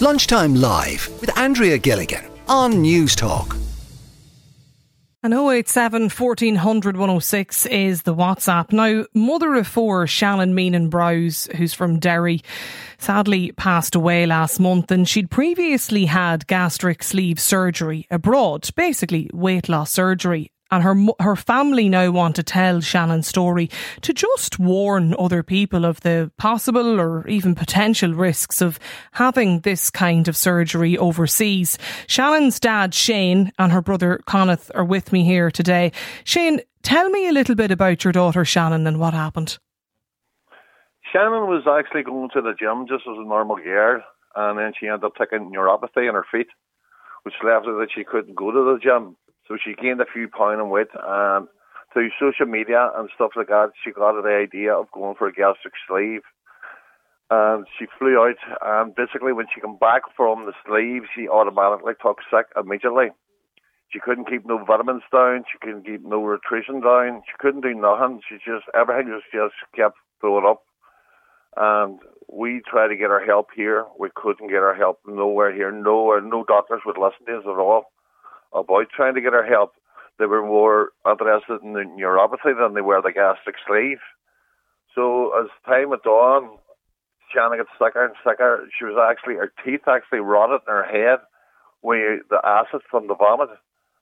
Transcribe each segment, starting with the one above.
Lunchtime Live with Andrea Gilligan on Newstalk. And 087 1400 106 is the WhatsApp. Now, mother of four, Shannon Meenan Browse, who's from Derry, sadly passed away last month and she'd previously had gastric sleeve surgery abroad, basically weight loss surgery and her her family now want to tell Shannon's story to just warn other people of the possible or even potential risks of having this kind of surgery overseas. Shannon's dad Shane and her brother Conneith are with me here today. Shane, tell me a little bit about your daughter Shannon and what happened. Shannon was actually going to the gym just as a normal girl, and then she ended up taking neuropathy in her feet, which left her that she couldn't go to the gym so she gained a few pounds in weight, and through social media and stuff like that, she got the idea of going for a gastric sleeve. And she flew out, and basically, when she came back from the sleeve, she automatically took sick immediately. She couldn't keep no vitamins down. She couldn't keep no nutrition down. She couldn't do nothing. She just everything just just kept throwing up. And we tried to get her help here. We couldn't get her help nowhere here. Nowhere. No doctors would listen to us at all about trying to get her help. They were more interested in the neuropathy than they were the gastric sleeve. So as time went on, Shannon got sicker and sicker. She was actually her teeth actually rotted in her head with the acid from the vomit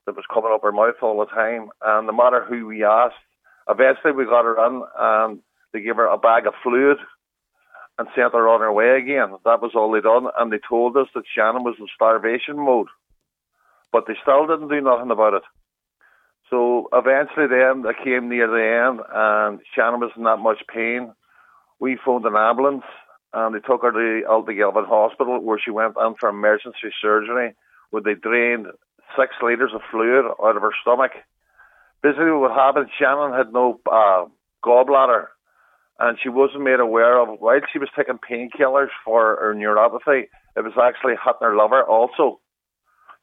that was coming up her mouth all the time. And no matter who we asked, eventually we got her in and they gave her a bag of fluid and sent her on her way again. That was all they done. And they told us that Shannon was in starvation mode but they still didn't do nothing about it. So eventually, then they came near the end, and Shannon was in that much pain. We phoned an ambulance, and they took her to Altnagelvin Hospital, where she went in for emergency surgery, where they drained six litres of fluid out of her stomach. Basically, what happened, Shannon had no uh, gallbladder, and she wasn't made aware of it. while she was taking painkillers for her neuropathy. It was actually hitting her liver also.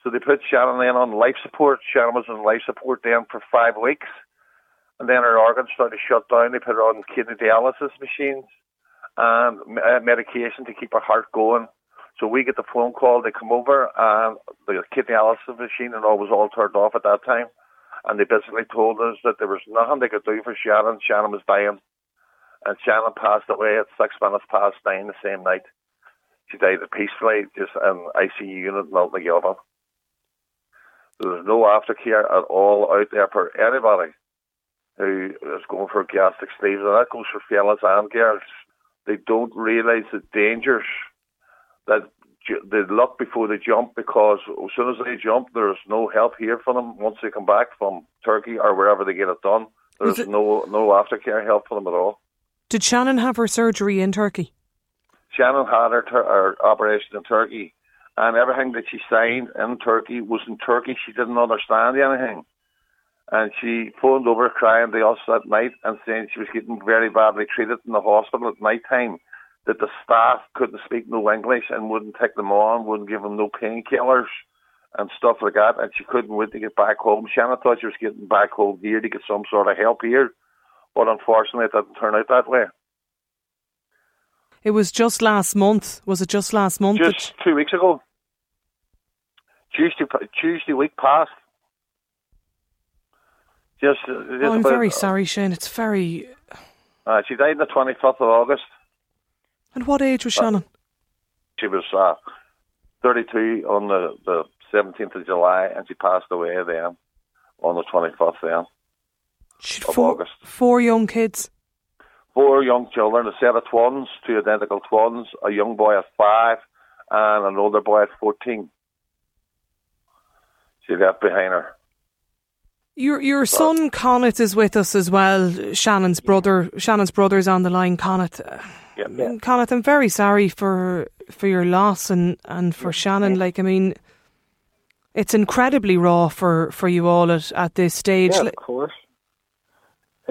So they put Shannon in on life support. Shannon was on life support then for five weeks. And then her organs started to shut down. They put her on kidney dialysis machines and uh, medication to keep her heart going. So we get the phone call. They come over and the kidney dialysis machine and all was all turned off at that time. And they basically told us that there was nothing they could do for Shannon. Shannon was dying. And Shannon passed away at six minutes past nine the same night. She died peacefully, just in ICU unit in Altnagelvin. There's no aftercare at all out there for anybody who is going for gastric sleeves, and that goes for fellas and girls. They don't realise the dangers that they look before they jump because as soon as they jump, there's no help here for them once they come back from Turkey or wherever they get it done. There's it, no no aftercare help for them at all. Did Shannon have her surgery in Turkey? Shannon had her, her operation in Turkey and everything that she signed in Turkey was in Turkey. She didn't understand anything. And she phoned over crying to us that night and saying she was getting very badly treated in the hospital at night time, that the staff couldn't speak no English and wouldn't take them on, wouldn't give them no painkillers and stuff like that. And she couldn't wait to get back home. Shannon thought she was getting back home here to get some sort of help here. But unfortunately, it didn't turn out that way. It was just last month. Was it just last month? Just two weeks ago. Tuesday, Tuesday week past. Just, just oh, I'm about, very sorry, Shane. It's very. Uh, she died on the 25th of August. And what age was Shannon? Uh, she was uh, 32 on the, the 17th of July, and she passed away then on the 25th then. She of four, August. Four young kids four young children, a set of twins, two identical twins, a young boy at five, and an older boy at 14. She left behind her. Your your son Conneith is with us as well. Shannon's brother. Shannon's brother's on the line. Conneith. Yeah, mm, yeah. Conneith, I'm very sorry for for your loss and, and for yeah, Shannon. Yeah. Like I mean, it's incredibly raw for, for you all at, at this stage. Yeah, of course.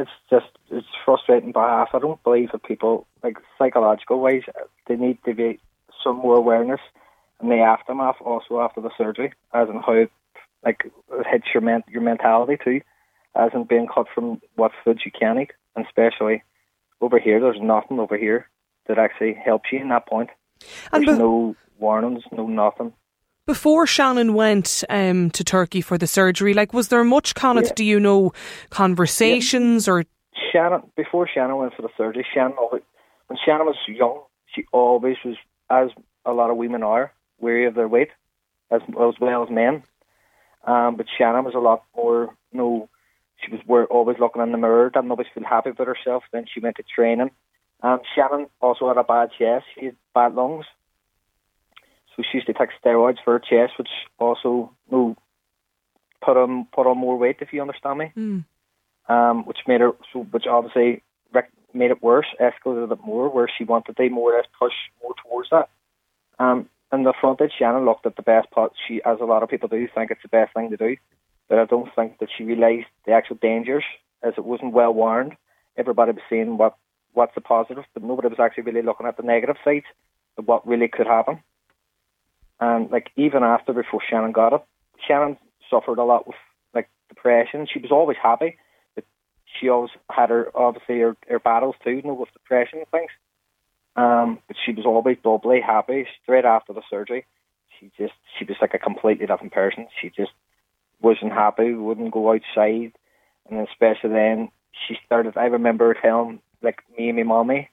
It's just it's frustrating by half. I don't believe that people like psychological wise they need to be some more awareness in the aftermath also after the surgery, as in how like it hits your men- your mentality too, as in being cut from what foods you can eat, and especially over here. There's nothing over here that actually helps you in that point. There's no warnings, no nothing. Before Shannon went um, to Turkey for the surgery, like was there much kind Yeah. do you know, conversations or Shannon, before Shannon went for the surgery, Shannon, when Shannon was young, she always was, as a lot of women are, wary of their weight, as, as well as men. Um, but Shannon was a lot more, you know, she was were always looking in the mirror, didn't always feel happy with herself. Then she went to training. Um, Shannon also had a bad chest. She had bad lungs. So she used to take steroids for her chest, which also, you know, put on, put on more weight, if you understand me Mm. um, which made her, so, which obviously rec- made it worse, escalated it more, where she wanted to more or less push more towards that. Um, and the front edge, Shannon looked at the best part. She, as a lot of people do, think it's the best thing to do, but I don't think that she realised the actual dangers, as it wasn't well warned. Everybody was saying what what's the positive, but nobody was actually really looking at the negative sides of what really could happen. And like even after before Shannon got it, Shannon suffered a lot with like depression. She was always happy, but she always had her obviously her, her battles too, you know, with depression and things. Um, but she was always bubbly, happy. Straight after the surgery, she just she was like a completely different person. She just wasn't happy, wouldn't go outside, and especially then she started. I remember telling like me and my mommy,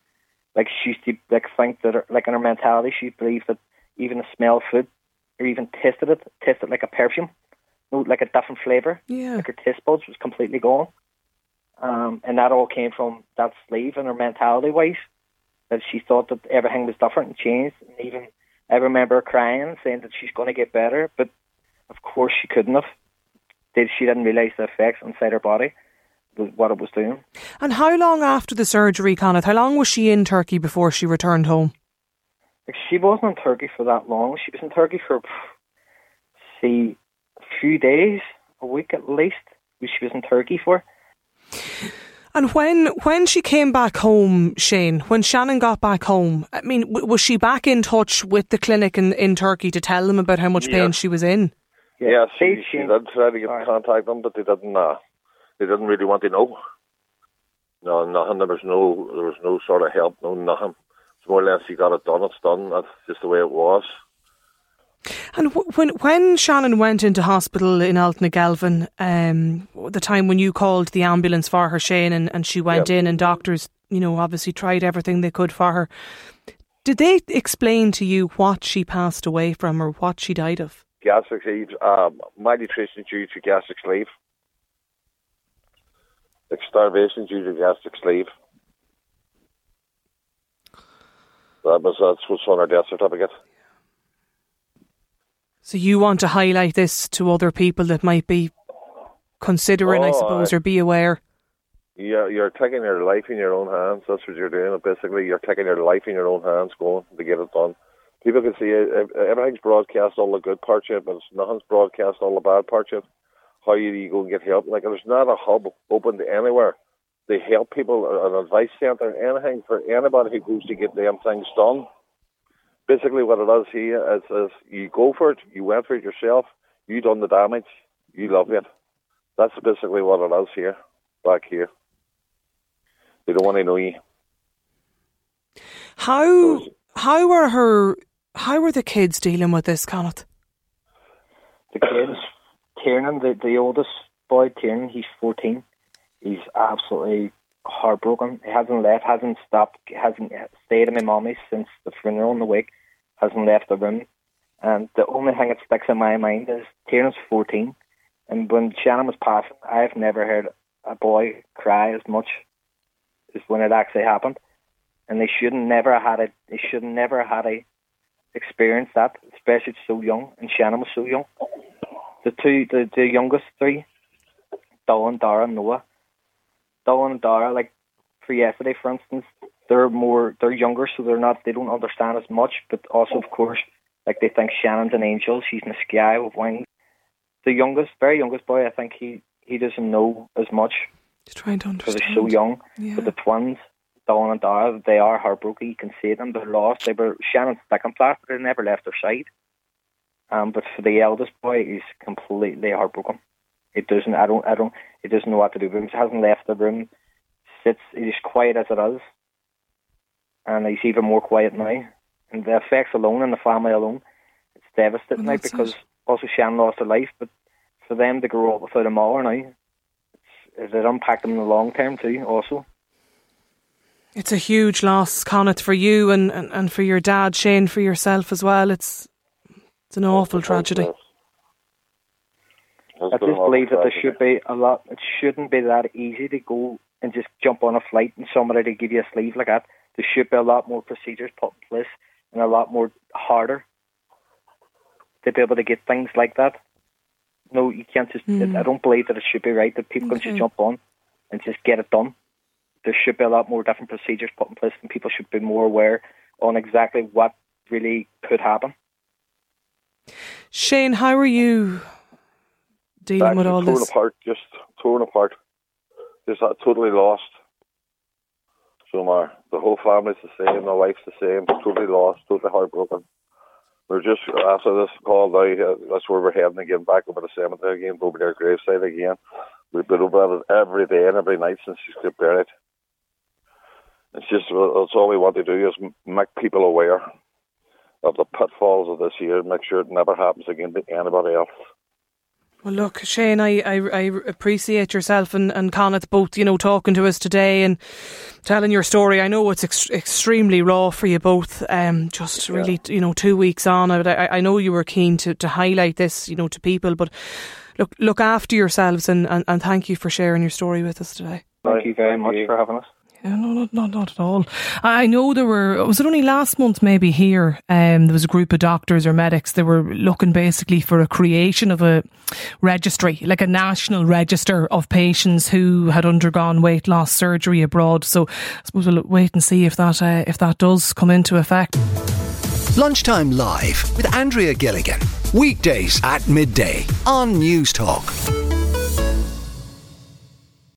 like she used to like think that her, like in her mentality she believed that even the smell of food or even tasted it, tasted like a perfume, no, like a different flavour. yeah. Like her taste buds was completely gone. Um, and that all came from that sleeve and her mentality wise. That she thought that everything was different and changed. And even I remember her crying, saying that she's going to get better, but of course she couldn't have. Did she didn't realise the effects inside her body, was what it was doing. And how long after the surgery, Kenneth? How long was she in Turkey before she returned home? Like she wasn't in Turkey for that long. She was in Turkey for, see, a few days, a week at least. Which she was in Turkey for. And when when she came back home, Shane, when Shannon got back home, I mean, w- was she back in touch with the clinic in, in Turkey to tell them about how much pain Yeah. she was in? Yeah, they she, she did try to get Sorry. in contact them, but they didn't. Uh, they didn't really want to know. No, nothing. There was no. There was no sort of help. No nothing. It's more or less you got it done. It's done. That's just the way it was. And when when Shannon went into hospital in Altnagelvin, um, the time when you called the ambulance for her, Shane, and, and she went Yeah. in, and doctors, you know, obviously tried everything they could for her. Did they explain to you what she passed away from or what she died of? Gastric sleeve. Um, malnutrition due to gastric sleeve. Like starvation due to gastric sleeve. That was that's what's on her death certificate. So you want to highlight this to other people that might be considering, I Oh, suppose, I- or be aware. You're, you're taking your life in your own hands. That's what you're doing. Basically, you're taking your life in your own hands, going to get it done. People can see it. Everything's broadcast, all the good parts of it, but it's nothing's broadcast, all the bad parts of it. How you, you go and get help. Like, there's not a hub open to anywhere. They help people, uh, an advice centre, anything for anybody who goes to get them things done. Basically, what it is here is, is you go for it, you went for it yourself, you done the damage, you love it. That's basically what it is here, back here. They don't want to know you. How how are her how are the kids dealing with this, Kenneth? the kids, Tiernan, the, the oldest boy, Tiernan, he's 14. He's absolutely heartbroken. He hasn't left, hasn't stopped, hasn't stayed at my mommy's since the funeral in the wake, hasn't left the room. And the only thing that sticks in my mind is Tiernan's 14. And when Shannon was passing, I've never heard a boy cry as much as when it actually happened. And they shouldn't never have had it. They should never have had a experience that, especially so young. And Shannon was so young. The two, the, the youngest three, Dylan, Dara, and Noah. Dylan and Dara, like for yesterday, for instance, they're more, they're younger, so they're not, they don't understand as much. But also, of course, like they think Shannon's an angel. She's in the sky with wings. The youngest, very youngest boy, I think he he doesn't know as much Just trying to because understand. they're so young. Yeah. But the twins, Dawn and Dara, they are heartbroken. You can see them. They're lost. They were Shannon's second class, but they never left their side. Um, but for the eldest boy, he's completely heartbroken. He doesn't. I don't. I don't. He doesn't know what to do. He hasn't left the room. Sits. He's quiet as it is, and he's even more quiet now. and the effects alone and the family alone, it's devastating Well, now because it. also Shan lost her life, but for them to grow up without a mother now, it's, it impact them in the long term too. Also, It's a huge loss, Conneith, for you and, and, and for your dad, Shane, for yourself as well. It's it's an awful tragedy. Yes. It's I just believe that there should be a lot. It shouldn't be that easy to go and just jump on a flight and somebody to give you a sleeve like that. There should be a lot more procedures put in place and a lot more harder to be able to get things like that. No, you can't just. Mm. I don't believe that it should be right that people can just jump on and just get it done. There should be a lot more different procedures put in place, and people should be more aware on exactly what really could happen. Shane, how are you dealing with all torn this? apart, just torn apart. Just uh, totally lost. So my the whole family's the same, my wife's the same, totally lost, totally heartbroken. We're just after this call now, uh, that's where we're heading again, back over the cemetery again, over their graveside again. We've been over it every day and every night since she's got buried. It's just that's all we want to do is make people aware of the pitfalls of this year, make sure it never happens again to anybody else. Well, look, Shane, I, I, I appreciate yourself and, and Conneith both, you know, talking to us today and telling your story. I know it's ex- extremely raw for you both. Um, just really, you know, two weeks on. I, I I know you were keen to, to highlight this, you know, to people, but look, look after yourselves and, and, and thank you for sharing your story with us today. Thank you very much you. for having us. No, not, not, not at all. I know there were, was it only last month maybe here? Um, there was a group of doctors or medics. They were looking basically for a creation of a registry, like a national register of patients who had undergone weight loss surgery abroad. So I suppose we'll wait and see if that, uh, if that does come into effect. Lunchtime Live with Andrea Gilligan. Weekdays at midday on Newstalk.